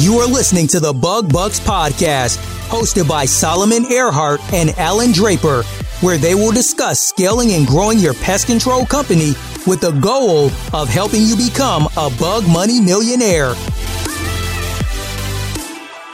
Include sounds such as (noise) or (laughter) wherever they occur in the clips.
You are listening to the Bug Bucks podcast, hosted by Solomon Earhart and Alan Draper, where they will discuss scaling and growing your pest control company with the goal of helping you become a bug money millionaire.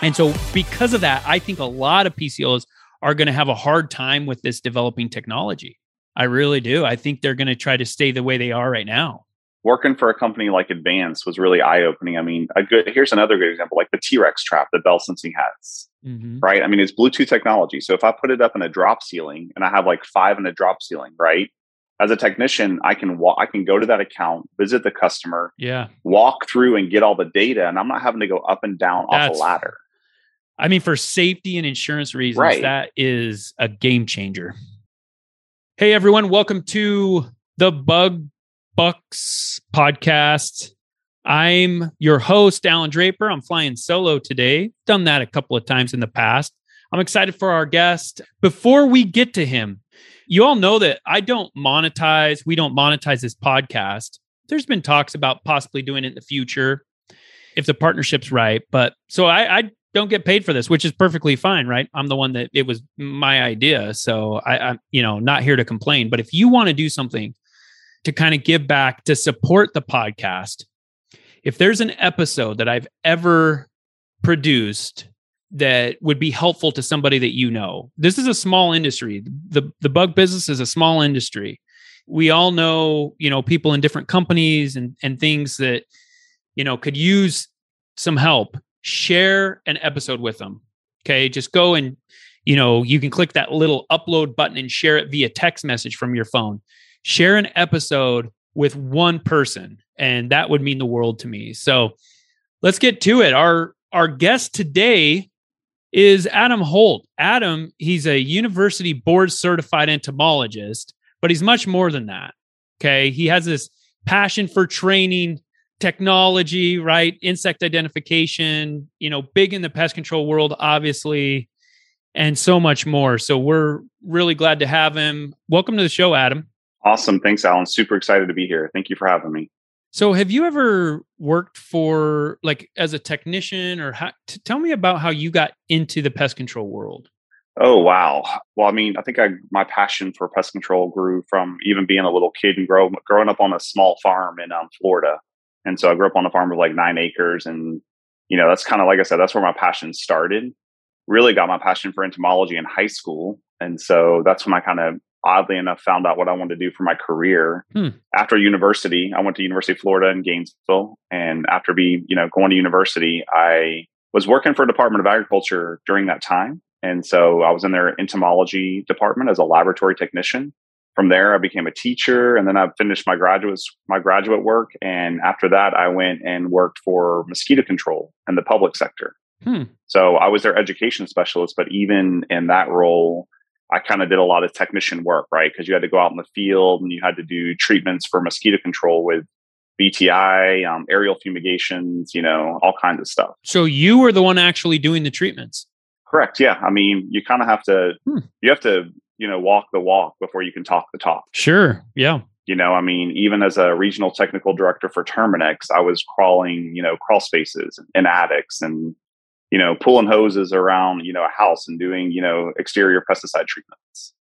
And so, because of that, I think a lot of PCOs are going to have a hard time with this developing technology. I really do. I think they're going to try to stay the way they are right now working for a company like Advance was really eye opening. I mean, a good here's another good example, like the T Rex trap that Bell Sensing has. Mm-hmm. Right. I mean, it's Bluetooth technology. So if I put it up in a drop ceiling and I have like five in a drop ceiling, right? As a technician, I can walk, I can go to that account, visit the customer, yeah, walk through and get all the data, and I'm not having to go up and down That's, off a ladder. I mean, for safety and insurance reasons, right. that is a game changer. Hey everyone, welcome to the Bug Bucks podcast. I'm your host, Alan Draper. I'm flying solo today. Done that a couple of times in the past. I'm excited for our guest. Before we get to him, you all know that I don't monetize, we don't monetize this podcast. There's been talks about possibly doing it in the future if the partnership's right. But so I, I don't get paid for this, which is perfectly fine, right? I'm the one that it was my idea. So I, I'm, you know, not here to complain. But if you want to do something to kind of give back to support the podcast. If there's an episode that I've ever produced that would be helpful to somebody that you know. This is a small industry. The the bug business is a small industry. We all know, you know, people in different companies and and things that you know could use some help. Share an episode with them. Okay? Just go and you know, you can click that little upload button and share it via text message from your phone share an episode with one person and that would mean the world to me. So let's get to it. Our our guest today is adam holt. Adam he's a university board certified entomologist but he's much more than that okay? He has this passion for training technology right? Insect identification you know big in the pest control world obviously and so much more. So we're really glad to have him. Welcome to the show adam Awesome. Thanks, Alan. Super excited to be here. Thank you for having me. So, have you ever worked for like as a technician or how, t- tell me about how you got into the pest control world? Oh, wow. Well, I mean, I think I, my passion for pest control grew from even being a little kid and grow, growing up on a small farm in um, Florida. And so I grew up on a farm of like nine acres. And, you know, that's kind of like I said, that's where my passion started. Really got my passion for entomology in high school. And so that's when I kind of oddly enough found out what I wanted to do for my career. Hmm. After university, I went to University of Florida in Gainesville, and after be you know going to university, I was working for Department of Agriculture during that time, and so I was in their entomology department as a laboratory technician. From there, I became a teacher, and then I finished my graduate my graduate work. And after that, I went and worked for mosquito control in the public sector. Hmm. So I was their education specialist, but even in that role, I kind of did a lot of technician work, right? Because you had to go out in the field and you had to do treatments for mosquito control with BTI, um, aerial fumigations, you know, all kinds of stuff. So you were the one actually doing the treatments. Correct. Yeah. I mean, you kind of have to, hmm. you have to, you know, walk the walk before you can talk the talk. Sure. Yeah. You know, I mean, even as a regional technical director for Terminix, I was crawling, you know, crawl spaces and attics and you know, pulling hoses around, you know, a house and doing, you know, exterior pesticide treatments.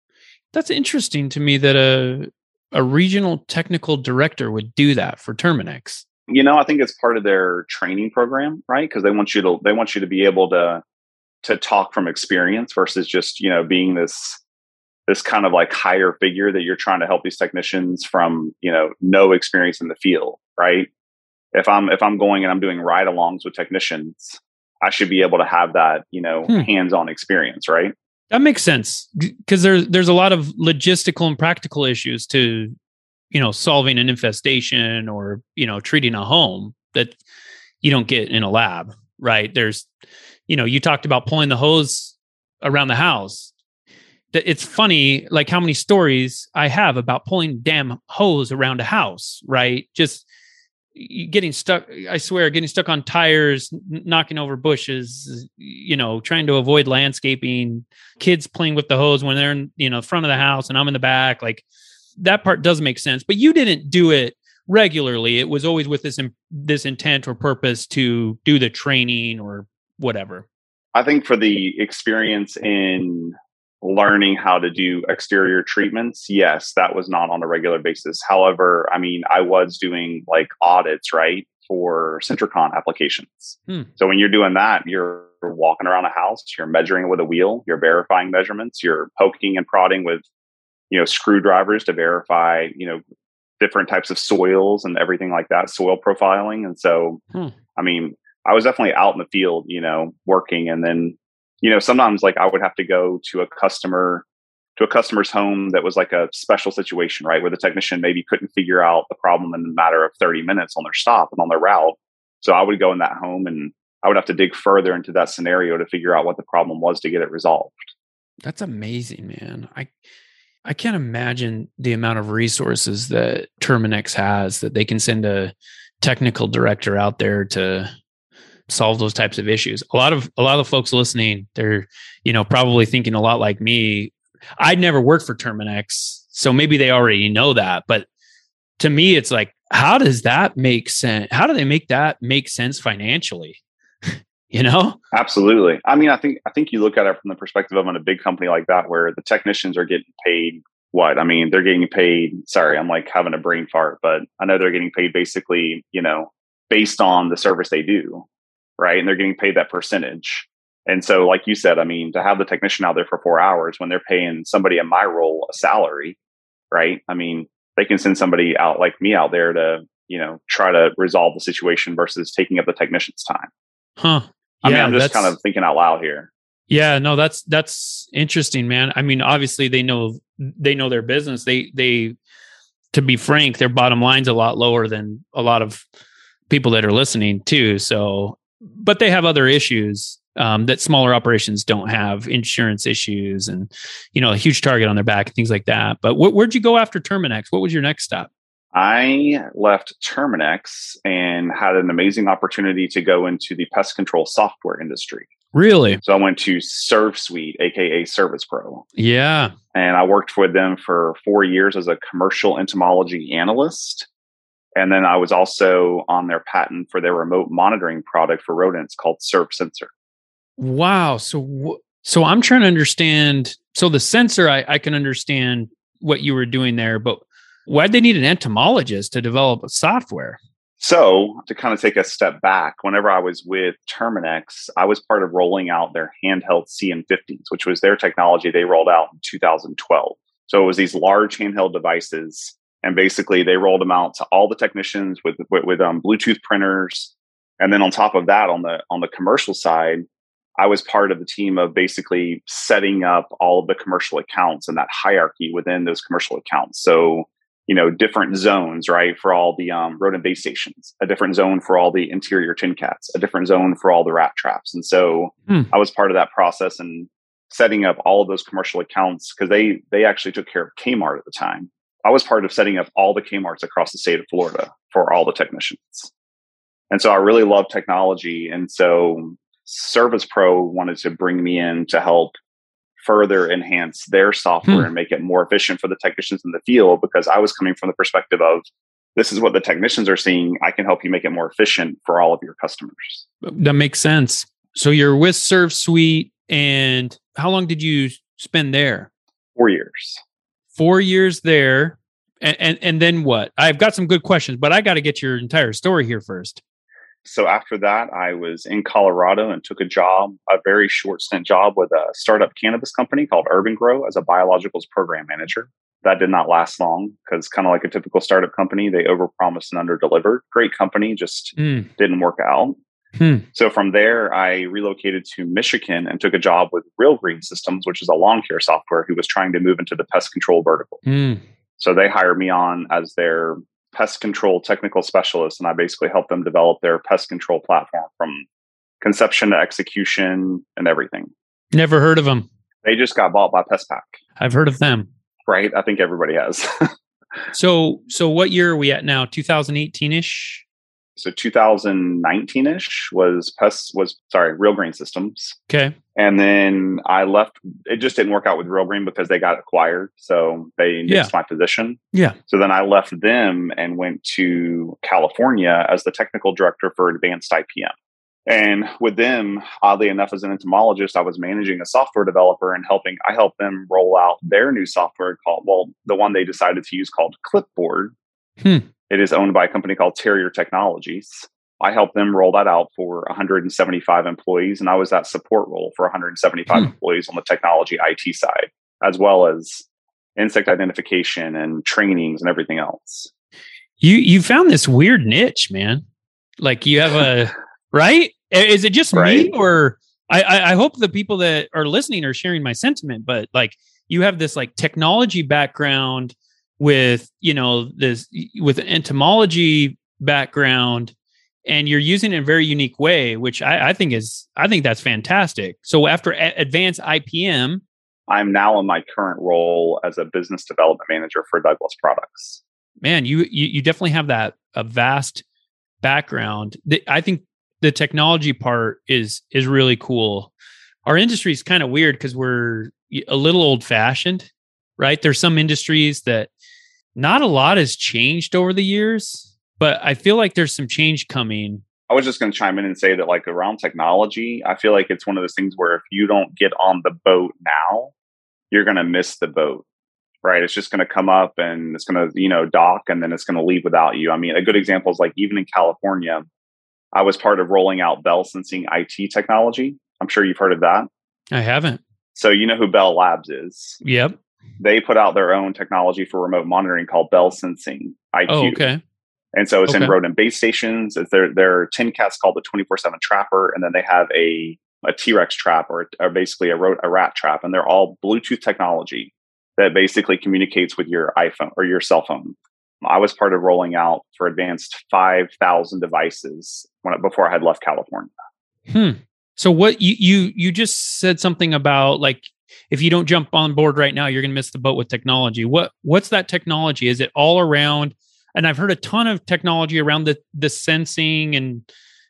That's interesting to me that a a regional technical director would do that for Terminix. You know, I think it's part of their training program, right? Because they want you to they want you to be able to to talk from experience versus just, you know, being this this kind of like higher figure that you're trying to help these technicians from, you know, no experience in the field, right? If I'm if I'm going and I'm doing ride alongs with technicians, I should be able to have that, you know, hmm. hands-on experience, right? That makes sense because there's there's a lot of logistical and practical issues to, you know, solving an infestation or you know treating a home that you don't get in a lab, right? There's, you know, you talked about pulling the hose around the house. That it's funny, like how many stories I have about pulling damn hose around a house, right? Just getting stuck i swear getting stuck on tires knocking over bushes you know trying to avoid landscaping kids playing with the hose when they're in you know front of the house and i'm in the back like that part does make sense but you didn't do it regularly. It was always with this this intent or purpose to do the training or whatever. I think for the experience in learning how to do exterior treatments, yes, that was not on a regular basis. However, I mean, I was doing like audits, right, for Sentricon applications. Hmm. So when you're doing that, you're walking around a house, you're measuring with a wheel, you're verifying measurements, you're poking and prodding with, you know, screwdrivers to verify, you know, different types of soils and everything like that, soil profiling. And so, hmm. I mean, I was definitely out in the field, you know, working. And then, you know, sometimes like I would have to go to a customer, to a customer's home that was like a special situation, right? Where the technician maybe couldn't figure out the problem in a matter of 30 minutes on their stop and on their route. So I would go in that home and I would have to dig further into that scenario to figure out what the problem was to get it resolved. That's amazing, man. I I can't imagine the amount of resources that Terminix has that they can send a technical director out there to solve those types of issues. A lot of a lot of the folks listening, they're you know probably thinking a lot like me. I'd never worked for Terminix, so maybe they already know that. But to me, it's like, how does that make sense? How do they make that make sense financially? (laughs) you know absolutely i mean i think i think you look at it from the perspective of in a big company like that where the technicians are getting paid what i mean they're getting paid sorry i'm like having a brain fart but i know they're getting paid basically you know based on the service they do right and they're getting paid that percentage and so like you said i mean to have the technician out there for four hours when they're paying somebody in my role a salary right i mean they can send somebody out like me out there to you know try to resolve the situation versus taking up the technician's time huh I yeah, mean, I'm just kind of thinking out loud here. Yeah, no, that's that's interesting, man. I mean, obviously they know they know their business. They they to be frank, their bottom line's a lot lower than a lot of people that are listening too. So, but they have other issues um, that smaller operations don't have, insurance issues, and you know, a huge target on their back and things like that. But wh- where'd you go after Terminix? What was your next stop? I left Terminix and had an amazing opportunity to go into the pest control software industry. Really? So I went to ServSuite, aka Service Pro. Yeah. And I worked with them for four years as a commercial entomology analyst. And then I was also on their patent for their remote monitoring product for rodents called ServSensor. Wow. So, so I'm trying to understand. So the sensor, I, I can understand what you were doing there, but Why'd they need an entomologist to develop a software? So, to kind of take a step back, whenever I was with Terminix, I was part of rolling out their handheld CN50s, which was their technology they rolled out in 2012. So, it was these large handheld devices. And basically, they rolled them out to all the technicians with, with, with um, Bluetooth printers. And then on top of that, on the on the commercial side, I was part of the team of basically setting up all of the commercial accounts and that hierarchy within those commercial accounts. So you know different zones right for all the um, rodent base stations a different zone for all the interior tin cats a different zone for all the rat traps and so hmm. i was part of that process and setting up all of those commercial accounts because they they actually took care of kmart at the time i was part of setting up all the kmarts across the state of florida for all the technicians and so i really love technology and so service pro wanted to bring me in to help further enhance their software hmm. and make it more efficient for the technicians in the field because I was coming from the perspective of this is what the technicians are seeing. I can help you make it more efficient for all of your customers. That makes sense. So you're with ServSuite, and how long did you spend there? Four years. Four years there. And, and, and then what? I've got some good questions, but I got to get your entire story here first so after that, I was in Colorado and took a job, a very short stint job with a startup cannabis company called Urban Grow as a biologicals program manager. That did not last long because, kind of like a typical startup company, they overpromised and underdelivered. Great company, just mm. didn't work out. Hmm. So from there, I relocated to Michigan and took a job with Real Green Systems, which is a lawn care software who was trying to move into the pest control vertical. Hmm. So they hired me on as their pest control technical specialist, and I basically helped them develop their pest control platform from conception to execution and everything. Never heard of them. They just got bought by PestPac. I've heard of them. Right, I think everybody has. (laughs) so, so what year are we at now? 2018 ish. So 2019ish was pest was sorry Real Green Systems. Okay. And then i left it just didn't work out with Real Green because they got acquired so they missed yeah. my position. Yeah. So then i left them and went to california as the technical director for advanced ipm and with them oddly enough as an entomologist i was managing a software developer and helping i helped them roll out their new software called well the one they decided to use called clipboard. Hmm. It is owned by a company called Terrier Technologies. I helped them roll that out for 175 employees, and I was that support role for 175 hmm. employees on the technology IT side, as well as insect identification and trainings and everything else. You you found this weird niche, man. Like you have a (sighs) right? Is it just right. me, or I, I hope the people that are listening are sharing my sentiment? But like you have this like technology background with you know this with an entomology background and you're using it in a very unique way which I, I think is i think that's fantastic. So after a- advanced ipm i'm now in my current role as a business development manager for douglas products. Man you you, you definitely have that a vast background. I think the technology part is is really cool. Our industry is kind of weird because we're a little old fashioned right? There's some industries that not a lot has changed over the years, but I feel like there's some change coming. I was just going to chime in and say that, like, around technology, I feel like it's one of those things where if you don't get on the boat now, you're going to miss the boat, right? It's just going to come up and it's going to, you know, dock and then it's going to leave without you. I mean, a good example is like even in California, I was part of rolling out Bell Sensing IQ technology. I'm sure you've heard of that. I haven't. So you know who Bell Labs is? Yep they put out their own technology for remote monitoring called Bell Sensing IQ. Oh, okay. And so it's okay. in rodent base stations. It's their their tin cats called the twenty four seven trapper, and then they have a a T Rex trap or, or basically a, ro- a rat trap, and they're all Bluetooth technology that basically communicates with your iPhone or your cell phone. I was part of rolling out for advanced five thousand devices when before I had left California. Hmm. So what you you you just said something about like if you don't jump on board right now, you're going to miss the boat with technology. What what's that technology? Is it all around? And I've heard a ton of technology around the the sensing and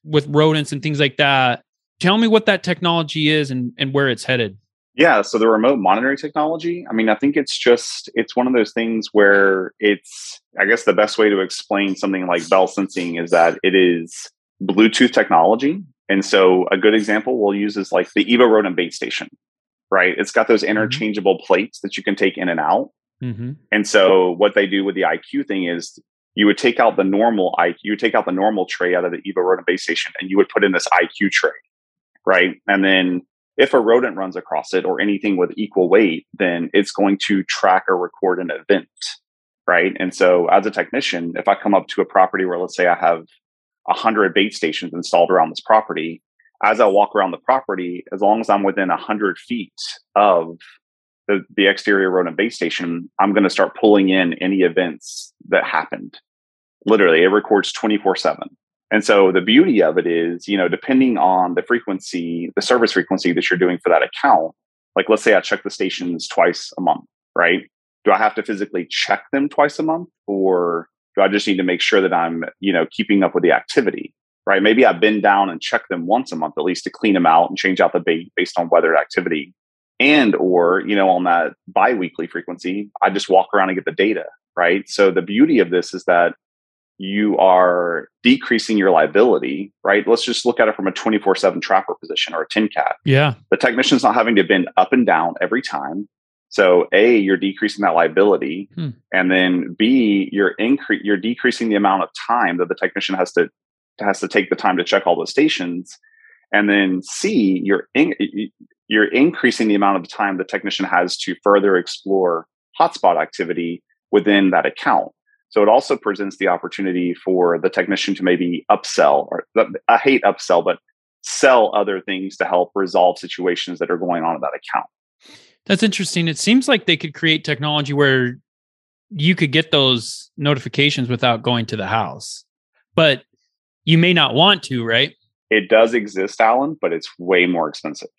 with rodents and things like that. Tell me what that technology is and, and where it's headed. Yeah, so the remote monitoring technology, I mean, I think it's just it's one of those things where it's I guess the best way to explain something like Bell sensing is that it is Bluetooth technology. And so a good example we'll use is like the Evo rodent bait station right? It's got those mm-hmm. interchangeable mm-hmm. plates that you can take in and out. Mm-hmm. And so what they do with the IQ thing is you would take out the normal IQ, you would take out the normal tray out of the Evo rodent base station and you would put in this IQ tray, right? And then if a rodent runs across it or anything with equal weight, then it's going to track or record an event, right? And so as a technician, if I come up to a property where let's say I have 100 bait stations installed around this property, as I walk around the property, as long as I'm within 100 feet of the, the exterior rodent base station, I'm going to start pulling in any events that happened. Literally, it records 24 7. And so the beauty of it is, you know, depending on the frequency, the service frequency that you're doing for that account, like let's say I check the stations twice a month, right? Do I have to physically check them twice a month or do I just need to make sure that I'm, you know, keeping up with the activity? Right? Maybe I've been down and checked them once a month at least to clean them out and change out the bait based on weather activity. And or, you know, on that biweekly frequency, I just walk around and get the data, right? So the beauty of this is that you are decreasing your liability, right? Let's just look at it from a 24 7 trapper position or a tin cat. Yeah. The technician's not having to bend up and down every time. So A, you're decreasing that liability. Hmm. And then B, you're incre- you're decreasing the amount of time that the technician has to has to take the time to check all the stations and then c you're in, you're increasing the amount of time the technician has to further explore hotspot activity within that account. So it also presents the opportunity for the technician to maybe upsell or i hate upsell but sell other things to help resolve situations that are going on in that account. That's interesting. It seems like they could create technology where you could get those notifications without going to the house. But you may not want to, right? It does exist, Alan, but it's way more expensive.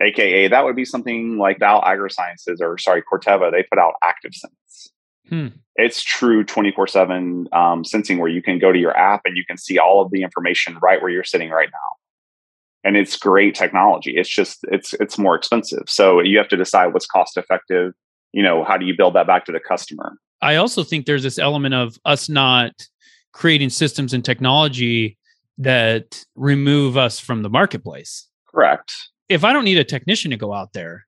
AKA, that would be something like Dow AgroSciences or sorry, Corteva. They put out ActiveSense, Hmm. It's true 24 um, 7 sensing where you can go to your app and you can see all of the information right where you're sitting right now. And it's great technology. It's just, it's, it's more expensive. So you have to decide what's cost effective. You know, how do you build that back to the customer? I also think there's this element of us not creating systems and technology that remove us from the marketplace. Correct. If I don't need a technician to go out there,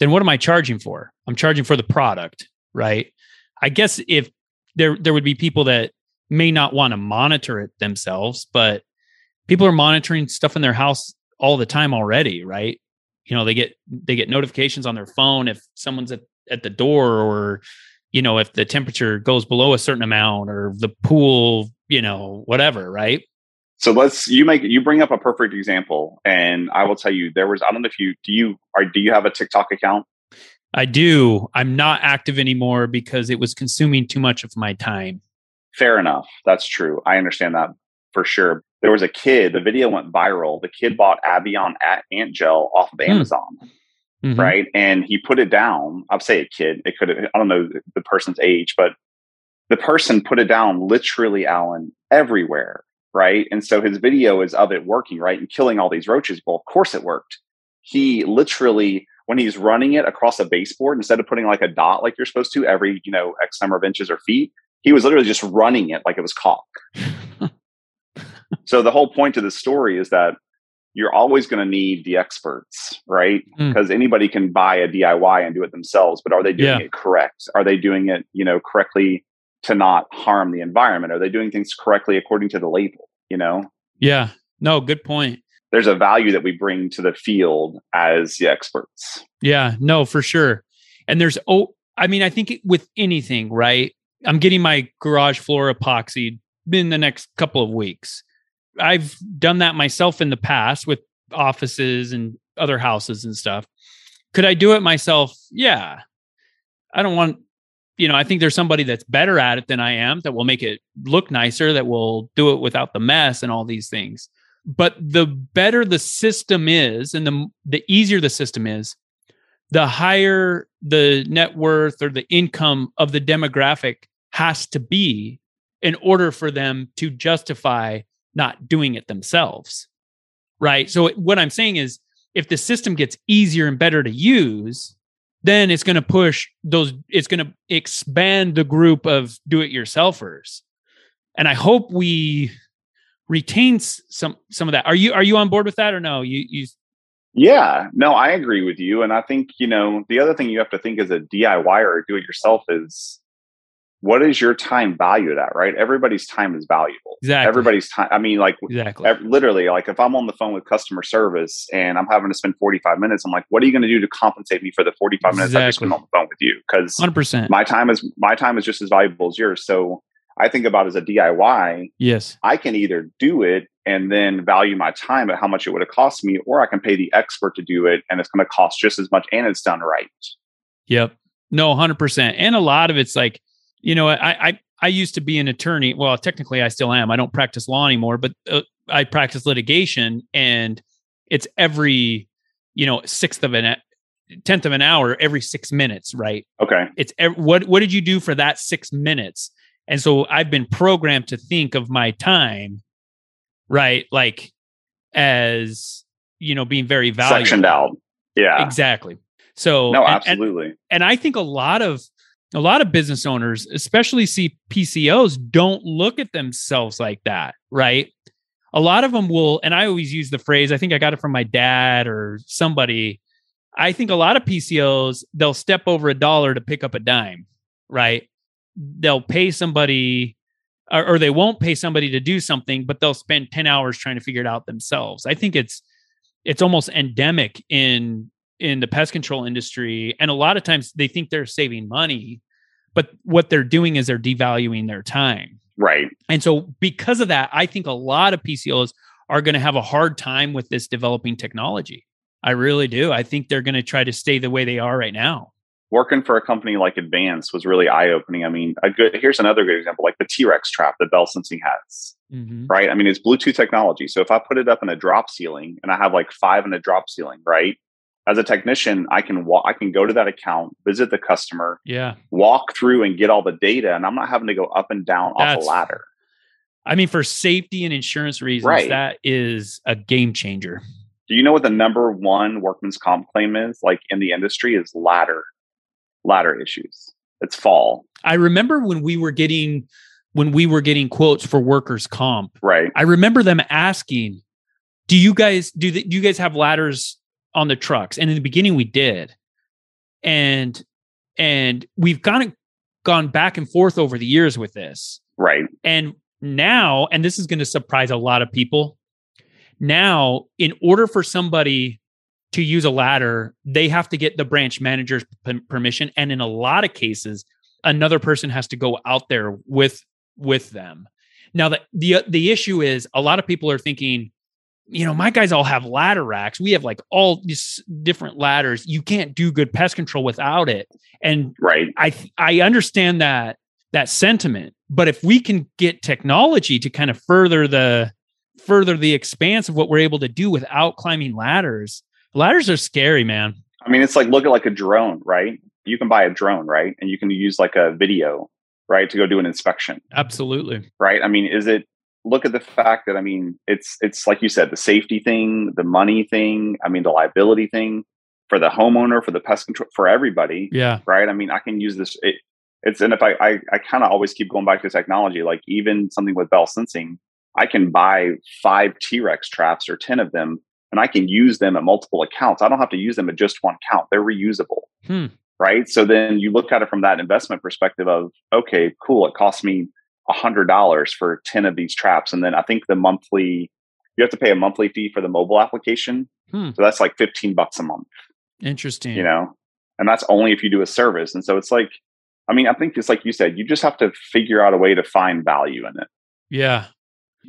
then what am I charging for? I'm charging for the product, right? I guess if there there would be people that may not want to monitor it themselves, but people are monitoring stuff in their house all the time already, right? You know, they get they get notifications on their phone if someone's at, at the door or you know, if the temperature goes below a certain amount or the pool, you know, whatever, right? So let's you make you bring up a perfect example, and I will tell you there was I don't know if you do you are do you have a TikTok account? I do. I'm not active anymore because it was consuming too much of my time. Fair enough. That's true. I understand that for sure. There was a kid, the video went viral. The kid bought Advion ant gel off of hmm. Amazon. Mm-hmm. Right. And he put it down. I'll say a kid. It could have, I don't know the person's age, but the person put it down literally, Alan, everywhere. Right. And so his video is of it working, right? And killing all these roaches. Well, of course it worked. He literally when he's running it across a baseboard instead of putting like a dot like you're supposed to every you know x number of inches or feet he was literally just running it like it was caulk (laughs) so the whole point of the story is that you're always going to need the experts right because mm. anybody can buy a diy and do it themselves but are they doing yeah. it correct are they doing it you know correctly to not harm the environment are they doing things correctly according to the label you know yeah no good point there's a value that we bring to the field as the experts. Yeah, no, for sure. And there's oh, I mean, I think with anything, right? I'm getting my garage floor epoxied in the next couple of weeks. I've done that myself in the past with offices and other houses and stuff. Could I do it myself? Yeah. I don't want, you know, I think there's somebody that's better at it than I am that will make it look nicer, that will do it without the mess and all these things but the better the system is and the the easier the system is the higher the net worth or the income of the demographic has to be in order for them to justify not doing it themselves right so what i'm saying is if the system gets easier and better to use then it's going to push those it's going to expand the group of do it yourselfers and i hope we retains some some of that. Are you are you on board with that or no? You you yeah, no, I agree with you. And I think, you know, the other thing you have to think as a DIY or do it yourself is what is your time valued at, right? Everybody's time is valuable. Exactly. Everybody's time. I mean, like, exactly. literally, like, if I'm on the phone with customer service and I'm having to spend 45 minutes, I'm like, what are you going to do to compensate me for the 45 minutes exactly. I just spent on the phone with you? Because 100%. My time is my time is just as valuable as yours. So I think about as a DIY. Yes. I can either do it and then value my time at how much it would have cost me, or I can pay the expert to do it and it's going to cost just as much and it's done right. Yep. No, 100%. And a lot of it's like, you know, I, I, I used to be an attorney. Well, technically, I still am. I don't practice law anymore, but uh, I practice litigation, and it's every, you know, sixth of an tenth of an hour every six minutes, right? Okay. It's what what did you do for that six minutes? And so I've been programmed to think of my time, right? Like as, you know, being very valuable. Sectioned out. Yeah. Exactly. So No, absolutely. And, and, I think a lot of a lot of business owners, especially see PCOs, don't look at themselves like that, right? A lot of them will, and I always use the phrase, I think I got it from my dad or somebody. I think a lot of PCOs, they'll step over a dollar to pick up a dime, right? they'll pay somebody or, or, they won't pay somebody to do something but they'll spend 10 hours trying to figure it out themselves i think it's it's almost endemic in in the pest control industry and a lot of times they think they're saving money but what they're doing is they're devaluing their time right and so because of that i think a lot of pcos are going to have a hard time with this developing technology i really do i think they're going to try to stay the way they are right now working for a company like Advance was really eye opening. I mean, a good here's another good example, like the T-Rex trap that Bell Sensing has. Mm-hmm. Right. I mean, it's Bluetooth technology. So if I put it up in a drop ceiling and I have like five in a drop ceiling, right? As a technician, I can walk, I can go to that account, visit the customer, yeah, walk through and get all the data, and I'm not having to go up and down That's, off a ladder. I mean, for safety and insurance reasons, right. that is a game changer. Do you know what the number one workman's comp claim is? Like in the industry, is ladder, ladder issues. It's fall. I remember when we were getting when we were getting quotes for workers' comp. Right. I remember them asking, "Do you guys do, the, do you guys have ladders on the trucks?" And in the beginning, we did, and and we've kind of gone back and forth over the years with this. Right. And now, and this is going to surprise a lot of people, now, in order for somebody to use a ladder, they have to get the branch manager's p- permission. And in a lot of cases, another person has to go out there with with them. Now, the the the issue is a lot of people are thinking, you know, my guys all have ladder racks. We have like all these different ladders. You can't do good pest control without it. And right, I I understand that that sentiment. But if we can get technology to kind of further the further the expanse of what we're able to do without climbing ladders, ladders are scary, man. I mean, it's like look at like a drone, right? You can buy a drone, right? And you can use like a video, right, to go do an inspection. Absolutely. Right. I mean, is it look at the fact that I mean, it's it's like you said, the safety thing, the money thing, I mean, the liability thing for the homeowner, for the pest control, for everybody. Yeah. Right. I mean, I can use this. It, it's and if I I, I kind of always keep going back to technology, like even something with Bell Sensing, I can buy five T Rex traps or ten of them, and I can use them at multiple accounts. I don't have to use them at just one count; they're reusable. Hmm. Right. So then you look at it from that investment perspective of okay, cool. It costs me a hundred dollars for ten of these traps, and then I think the monthly you have to pay a monthly fee for the mobile application. Hmm. So that's like fifteen bucks a month. Interesting. You know, and that's only if you do a service. And so it's like I mean, I think it's like you said, you just have to figure out a way to find value in it. Yeah.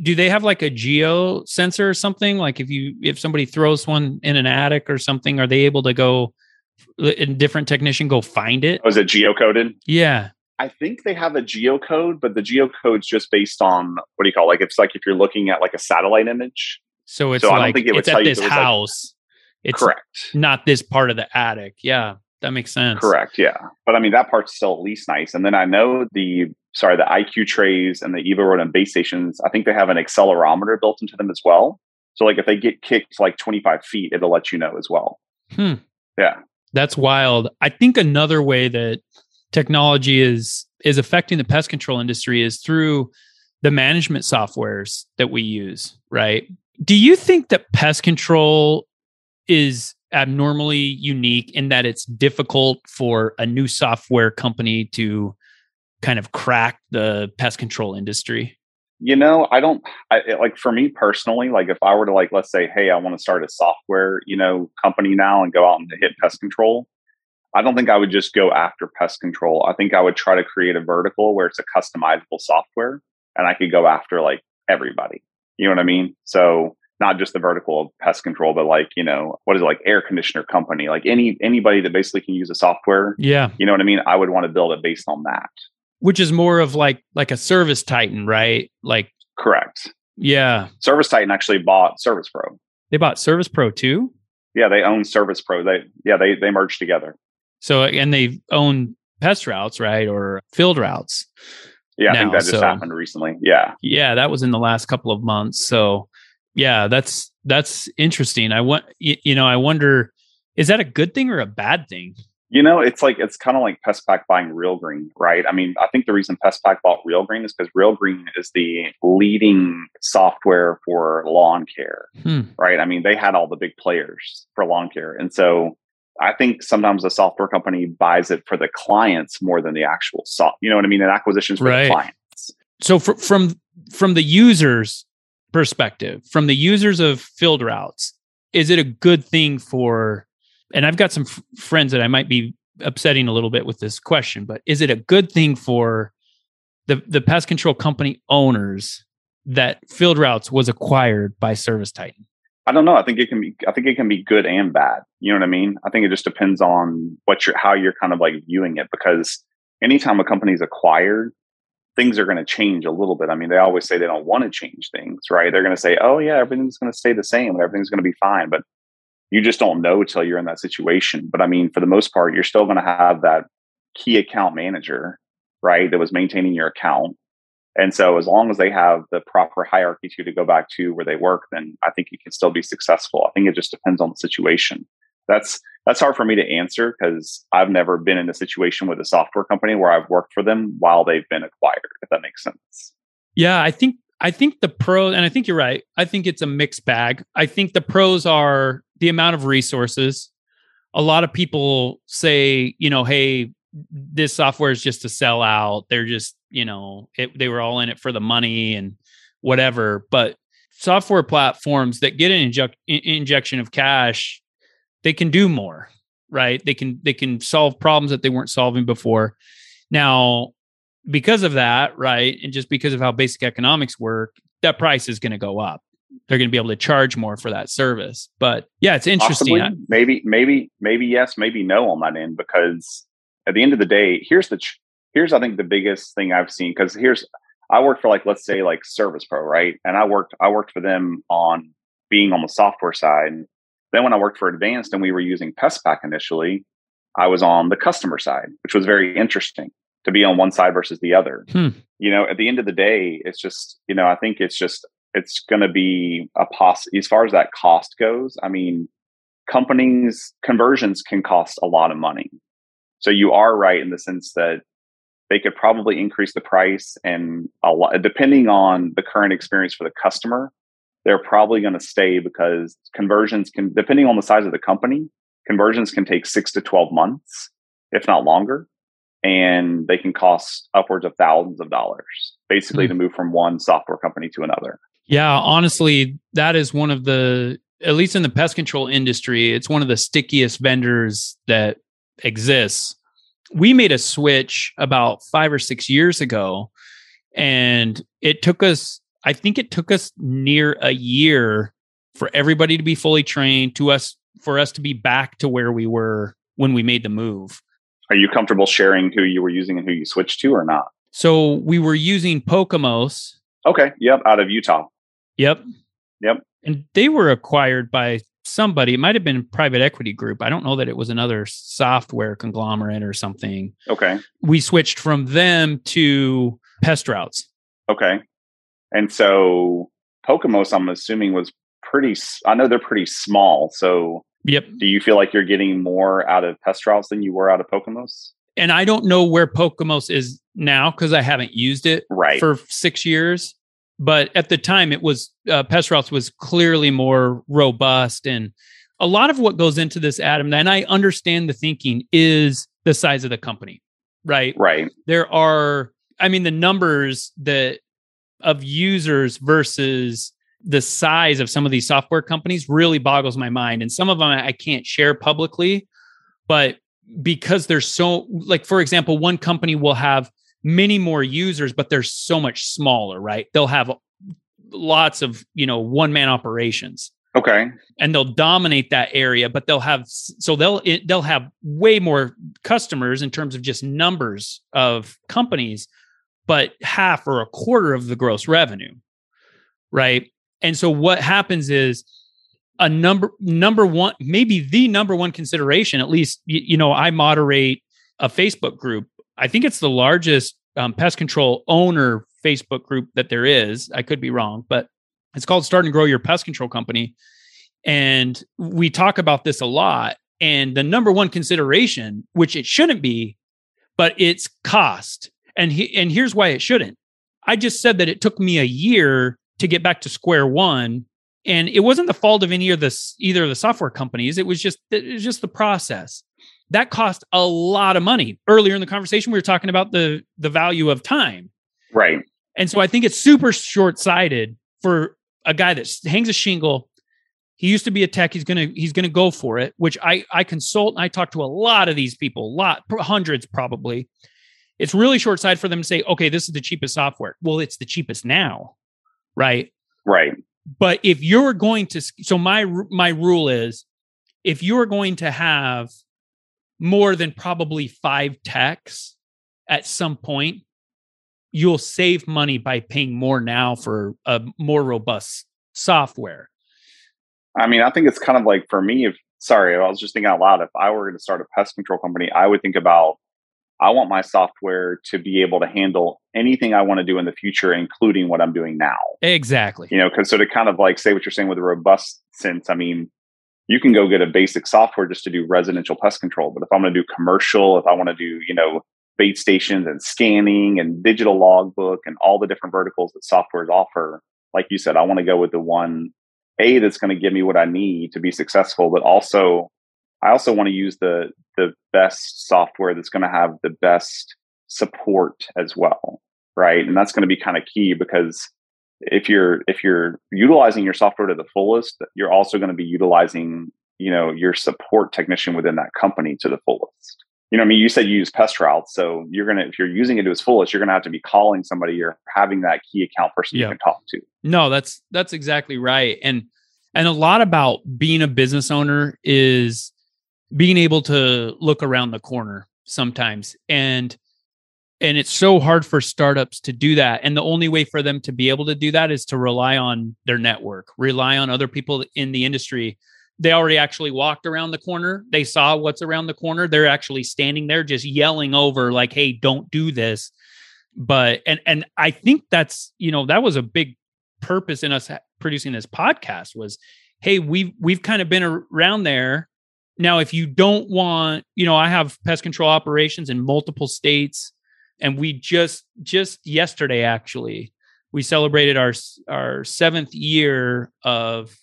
Do they have like a geo sensor or something? Like if you if somebody throws one in an attic or something, are they able to go a different technician go find it? Was oh, it geocoded? Yeah. I think they have a geocode, but the geocode's just based on what do you call it? like it's like if you're looking at like a satellite image. So it's so like it it's at this house. Like, it's correct. Not this part of the attic. Yeah. That makes sense. Correct. Yeah. But I mean, that part's still at least nice. And then I know the, sorry, the IQ trays and the Evo rodent base stations, I think they have an accelerometer built into them as well. So like if they get kicked like 25 feet, it'll let you know as well. Hmm. Yeah. That's wild. I think another way that technology is is affecting the pest control industry is through the management softwares that we use, right? Do you think that pest control is abnormally unique in that it's difficult for a new software company to kind of crack the pest control industry? You know, I don't I, like for me personally, like if I were to like, let's say, hey, I want to start a software, you know, company now and go out and hit pest control. I don't think I would just go after pest control. I think I would try to create a vertical where it's a customizable software and I could go after like everybody. You know what I mean? So not just the vertical of pest control, but like, you know, what is it like air conditioner company, like any anybody that basically can use a software. Yeah. You know what I mean? I would want to build it based on that. Which is more of like like a service titan, right? Like correct. Yeah. Service Titan actually bought Service Pro. They bought Service Pro too? Yeah, they own Service Pro. They yeah, they they merged together. So and they own pest routes, right? Or field routes. Yeah, now, I think that just so, happened recently. Yeah. Yeah, that was in the last couple of months. So yeah, that's that's interesting. I want you, you know, I wonder is that a good thing or a bad thing? You know, it's like it's kind of like PestPac buying Real Green, right? I mean, I think the reason PestPac bought Real Green is because Real Green is the leading software for lawn care, hmm. right? I mean, they had all the big players for lawn care, and so I think sometimes a software company buys it for the clients more than the actual soft. You know what I mean? An acquisitions for right. the clients. So for, from from the users, perspective from the users of field routes is it a good thing for and i've got some f- friends that i might be upsetting a little bit with this question but is it a good thing for the the pest control company owners that field routes was acquired by service titan i don't know i think it can be i think it can be good and bad you know what i mean i think it just depends on what you're how you're kind of like viewing it because anytime a company is acquired things are going to change a little bit. I mean, they always say they don't want to change things, right? They're going to say, "Oh yeah, everything's going to stay the same and everything's going to be fine." But you just don't know until you're in that situation. But I mean, for the most part, you're still going to have that key account manager, right? That was maintaining your account. And so as long as they have the proper hierarchy to to go back to where they work, then I think you can still be successful. I think it just depends on the situation. That's that's hard for me to answer because I've never been in a situation with a software company where I've worked for them while they've been acquired, if that makes sense. Yeah, I think I think the pros, and I think you're right. I think it's a mixed bag. I think the pros are the amount of resources. A lot of people say, you know, hey, this software is just a sell out. They're just, you know, it, they were all in it for the money and whatever. But software platforms that get an inject, injection of cash, they can do more, right? They can they can solve problems that they weren't solving before. Now, because of that, right, and just because of how basic economics work, that price is going to go up they're going to be able to charge more for that service. But yeah, it's interesting. Possibly, maybe, maybe, maybe yes, maybe no on that end because at the end of the day, here's the here's I think the biggest thing I've seen because here's I worked for like let's say like Service Pro, right? And I worked I worked for them on being on the software side. Then when I worked for Advanced and we were using PestPac initially, I was on the customer side, which was very interesting to be on one side versus the other. Hmm. You know, at the end of the day, it's just you know I think it's just it's going to be a poss as far as that cost goes. I mean, companies conversions can cost a lot of money. So you are right in the sense that they could probably increase the price and a lot depending on the current experience for the customer, they're probably going to stay because conversions can depending on the size of the company, conversions can take 6 to 12 months, if not longer, and they can cost upwards of thousands of dollars basically mm-hmm. to move from one software company to another. Yeah, honestly, that is one of the at least in the pest control industry, it's one of the stickiest vendors that exists. We made a switch about 5 or 6 years ago and it took us I think it took us near a year for everybody to be fully trained to us for us to be back to where we were when we made the move. Are you comfortable sharing who you were using and who you switched to or not? So we were using Pocomos. Okay. Yep. Out of Utah. Yep. Yep. And they were acquired by somebody. It might have been private equity group. I don't know that it was another software conglomerate or something. Okay. We switched from them to Pest Routes. Okay. And so Pocomos, I'm assuming, was pretty. I know they're pretty small. So, yep. Do you feel like you're getting more out of Pest Routes than you were out of Pocomos? And I don't know where Pocomos is now because I haven't used it right. for six years but at the time it was uh, pest routes was clearly more robust and a lot of what goes into this adam and i understand the thinking is the size of the company right? Right. There are i mean the numbers that of users versus the size of some of these software companies really boggles my mind and some of them i can't share publicly but because there's so like for example one company will have many more users, but they're so much smaller, right? They'll have lots of, you know, one man operations. Okay. And they'll dominate that area, but they'll have so they'll it, they'll have way more customers in terms of just numbers of companies, but half or a quarter of the gross revenue. Right? And so what happens is a number number one maybe the number one consideration at least you, you know I moderate a Facebook group I think it's the largest um, pest control owner Facebook group that there is. I could be wrong, but it's called Start and Grow Your Pest Control Company. And we talk about this a lot. And the number one consideration, which it shouldn't be, but it's cost. And he, and here's why it shouldn't. I just said that it took me a year to get back to square one, and it wasn't the fault of any of the either of the software companies. It was just it was just the process that cost a lot of money. Earlier in the conversation, we were talking about the the value of time. Right. And so I think it's super short-sighted for a guy that hangs a shingle. He used to be a tech. He's gonna he's gonna go for it. Which I I consult. And I talk to a lot of these people, a lot hundreds probably. It's really short-sighted for them to say, okay, this is the cheapest software. Well, it's the cheapest now, right? Right. But if you're going to, so my my rule is, if you're going to have more than probably five techs at some point, you'll save money by paying more now for a more robust software. I mean, I think it's kind of like for me, if sorry, I was just thinking out loud. If I were going to start a pest control company, I would think about I want my software to be able to handle anything I want to do in the future, including what I'm doing now. Exactly. You know, because so to kind of like say what you're saying with a robust sense, I mean, you can go get a basic software just to do residential pest control. But if I'm going to do commercial, if I want to do, you know, bait stations and scanning and digital logbook and all the different verticals that softwares offer, like you said, I want to go with the one A that's going to give me what I need to be successful, but also I also want to use the the best software that's going to have the best support as well, right? And that's going to be kind of key because if you're if you're utilizing your software to the fullest, you're also going to be utilizing you know your support technician within that company to the fullest. You know, I mean, you said you use Pestroute, so you're gonna if you're using it to its fullest, you're gonna have to be calling somebody or having that key account person yeah. you can talk to. No, that's that's exactly right, and and a lot about being a business owner is being able to look around the corner sometimes and and it's so hard for startups to do that. And the only way for them to be able to do that is to rely on their network rely on other people in the industry. They already actually walked around the corner. They saw what's around the corner. They're actually standing there just yelling over like hey don't do this. But and and i think that's you know that was a big purpose in us producing this podcast was hey we've we've kind of been around there. Now, if you don't want, you know, I have pest control operations in multiple states, and we just just yesterday actually we celebrated our our seventh year of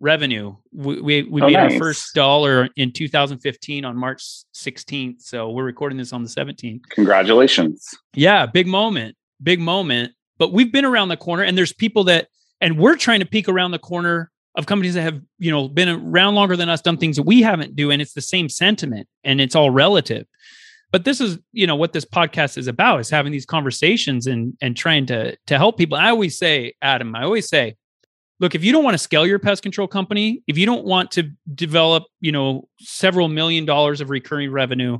revenue. We we, we oh, made nice. our first dollar in 2015 on March 16th. So we're recording this on the 17th. Congratulations! Yeah, big moment, big moment. But we've been around the corner, and there's people that, and we're trying to peek around the corner of companies that have you know been around longer than us done things that we haven't do and it's the same sentiment and it's all relative but this is you know what this podcast is about is having these conversations and and trying to to help people i always say adam i always say look if you don't want to scale your pest control company if you don't want to develop you know several million dollars of recurring revenue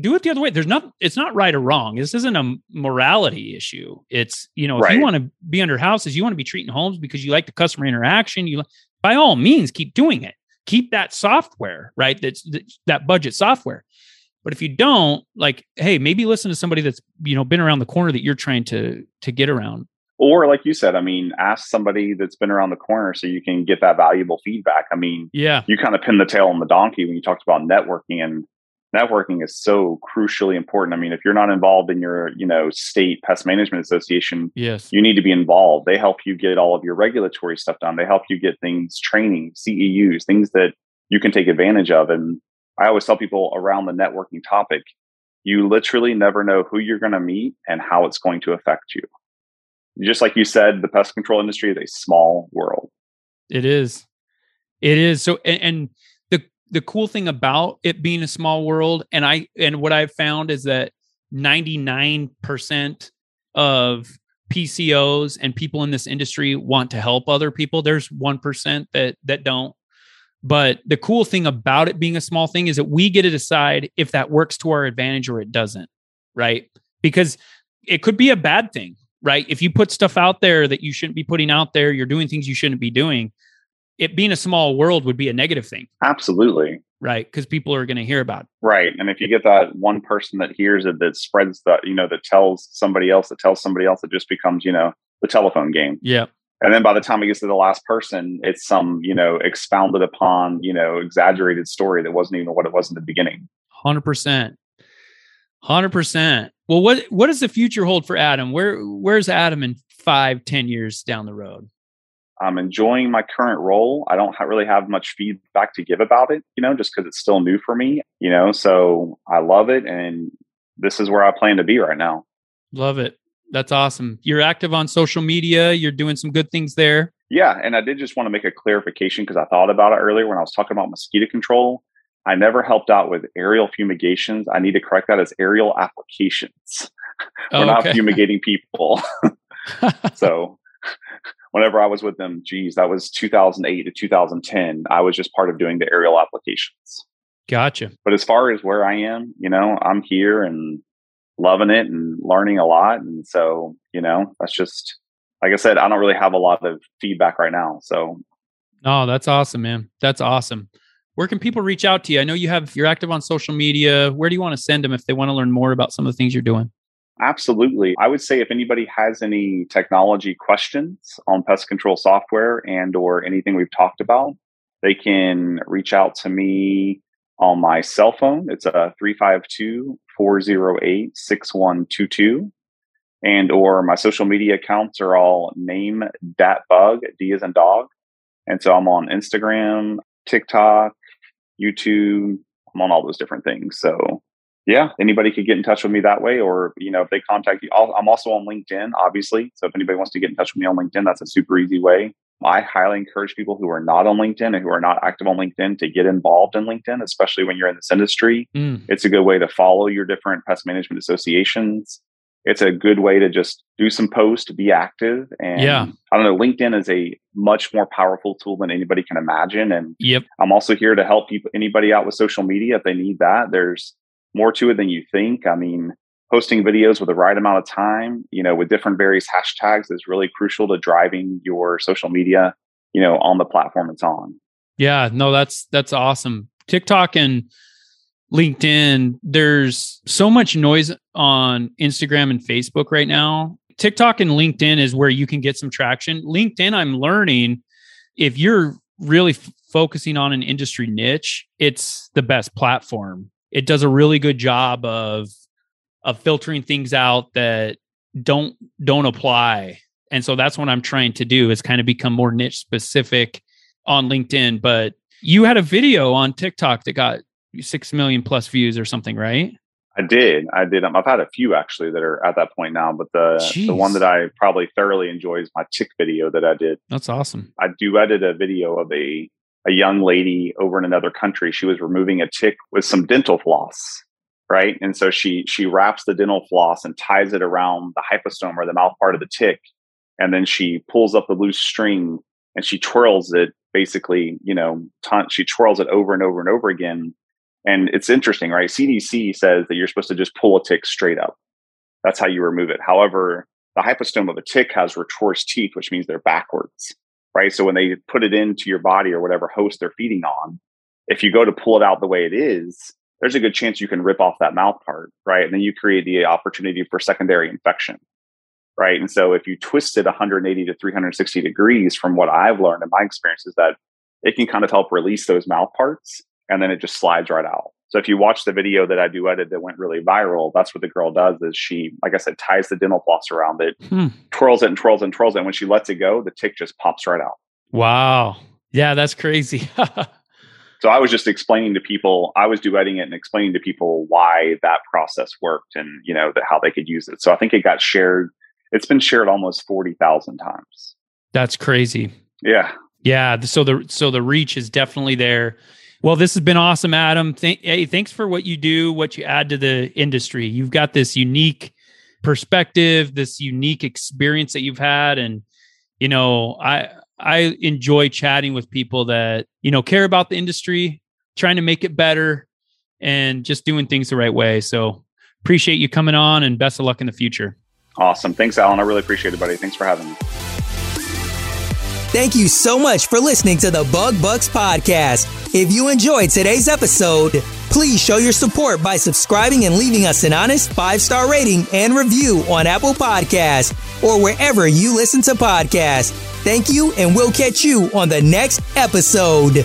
do it the other way. There's not, it's not right or wrong. This isn't a morality issue. It's, you know, if you want to be under houses, you want to be treating homes because you like the customer interaction. You, by all means, keep doing it. Keep that software, right? That's that budget software. But if you don't, like, hey, maybe listen to somebody that's, you know, been around the corner that you're trying to to get around. Or like you said, I mean, ask somebody that's been around the corner so you can get that valuable feedback. I mean, yeah, you kind of pin the tail on the donkey when you talked about networking and networking is so crucially important. I mean, if you're not involved in your, you know, state pest management association, yes, you need to be involved. They help you get all of your regulatory stuff done. They help you get things, training, CEUs, things that you can take advantage of. And I always tell people around the networking topic, you literally never know who you're going to meet and how it's going to affect you. Just like you said, the pest control industry is a small world. It is. It is. So, and, and the cool thing about it being a small world, and I and what I've found is that 99% of PCOs and people in this industry want to help other people. There's 1% that that don't. But the cool thing about it being a small thing is that we get to decide if that works to our advantage or it doesn't, right? Because it could be a bad thing, right? If you put stuff out there that you shouldn't be putting out there, you're doing things you shouldn't be doing it being a small world would be a negative thing. Absolutely. Right. Because people are going to hear about it. Right. And if you get that one person that hears it, that spreads that, you know, that tells somebody else, that tells somebody else, it just becomes, you know, the telephone game. Yeah. And then by the time it gets to the last person, it's some, you know, expounded upon, you know, exaggerated story that wasn't even what it was in the beginning. 100%. 100%. Well, what what does the future hold for Adam? Where where's Adam in five, ten years down the road? I'm enjoying my current role. I don't really have much feedback to give about it, you know, just because it's still new for me, you know. So I love it, and this is where I plan to be right now. Love it. That's awesome. You're active on social media. You're doing some good things there. Yeah, and I did just want to make a clarification because I thought about it earlier when I was talking about mosquito control. I never helped out with aerial fumigations. I need to correct that as aerial applications. (laughs) We're oh, okay. not fumigating people. (laughs) so whenever I was with them, geez, that was 2008 to 2010. I was just part of doing the aerial applications. Gotcha. But as far as where I am, you know, I'm here and loving it and learning a lot. And so, you know, that's just, like I said, I don't really have a lot of feedback right now. So Oh, that's awesome, man. That's awesome. Where can people reach out to you? I know you have you're active on social media. Where do you want to send them if they want to learn more about some of the things you're doing? Absolutely. I would say if anybody has any technology questions on pest control software and or anything we've talked about, they can reach out to me on my cell phone. It's uh, a 352-408-6122. And or my social media accounts are all name dat bug, D as in dog. And so I'm on Instagram, TikTok, YouTube. I'm on all those different things. So yeah, anybody could get in touch with me that way, or you know, if they contact you, i am also on LinkedIn, obviously. So if anybody wants to get in touch with me on LinkedIn, that's a super easy way. I highly encourage people who are not on LinkedIn and who are not active on LinkedIn to get involved in LinkedIn, especially when you're in this industry. Mm. It's a good way to follow your different pest management associations. It's a good way to just do some posts, be active. And yeah. I don't know, LinkedIn is a much more powerful tool than anybody can imagine. And yep. I'm also here to help people, anybody out with social media if they need that. There's more to it than you think. I mean, posting videos with the right amount of time, you know, with different various hashtags is really crucial to driving your social media, you know, on the platform it's on. Yeah, no, that's that's awesome. TikTok and LinkedIn, there's so much noise on Instagram and Facebook right now. TikTok and LinkedIn is where you can get some traction. LinkedIn, I'm learning if you're really f- focusing on an industry niche, it's the best platform it does a really good job of of filtering things out that don't don't apply. And so that's what i'm trying to do is kind of become more niche specific on linkedin. But you had a video on tiktok that got 6 million plus views or something right? I did i did. Um, I've had a few actually that are at that point now but the Jeez. the one that i probably thoroughly enjoy is my tick video that i did. That's awesome. I do duetted a video of a a young lady over in another country. She was removing a tick with some dental floss, right? And so she she wraps the dental floss and ties it around the hypostome or the mouth part of the tick, and then she pulls up the loose string and she twirls it. Basically, you know, she twirls it over and over and over again. And it's interesting, right? CDC says that you're supposed to just pull a tick straight up. That's how you remove it. However, the hypostome of a tick has retrorsed teeth, which means they're backwards right? So when they put it into your body or whatever host they're feeding on, if you go to pull it out the way it is, there's a good chance you can rip off that mouth part, right? And then you create the opportunity for secondary infection, right? And so if you twist it 180 to 360 degrees, from what I've learned in my experience, is that it can kind of help release those mouth parts and then it just slides right out. So if you watch the video that I duetted that went really viral, that's what the girl does is she, like I said, ties the dental floss around it, hmm. twirls it and twirls and twirls it. And when she lets it go, the tick just pops right out. Wow. Yeah, that's crazy. (laughs) so I was just explaining to people, I was duetting it and explaining to people why that process worked and, you know, that how they could use it. So I think it got shared. It's been shared almost 40,000 times. That's crazy. Yeah. Yeah. So the, so the reach is definitely there well, this has been awesome, Adam. Th- hey, thanks for what you do, what you add to the industry. You've got this unique perspective, this unique experience that you've had, and you know, I I enjoy chatting with people that you know care about the industry, trying to make it better, and just doing things the right way. So appreciate you coming on, and best of luck in the future. Awesome. Thanks, Alan. I really appreciate it, buddy. Thanks for having me. Thank you so much for listening to the Bug Bucks podcast. If you enjoyed today's episode, please show your support by subscribing and leaving us an honest five star rating and review on Apple Podcasts or wherever you listen to podcasts. Thank you, and we'll catch you on the next episode.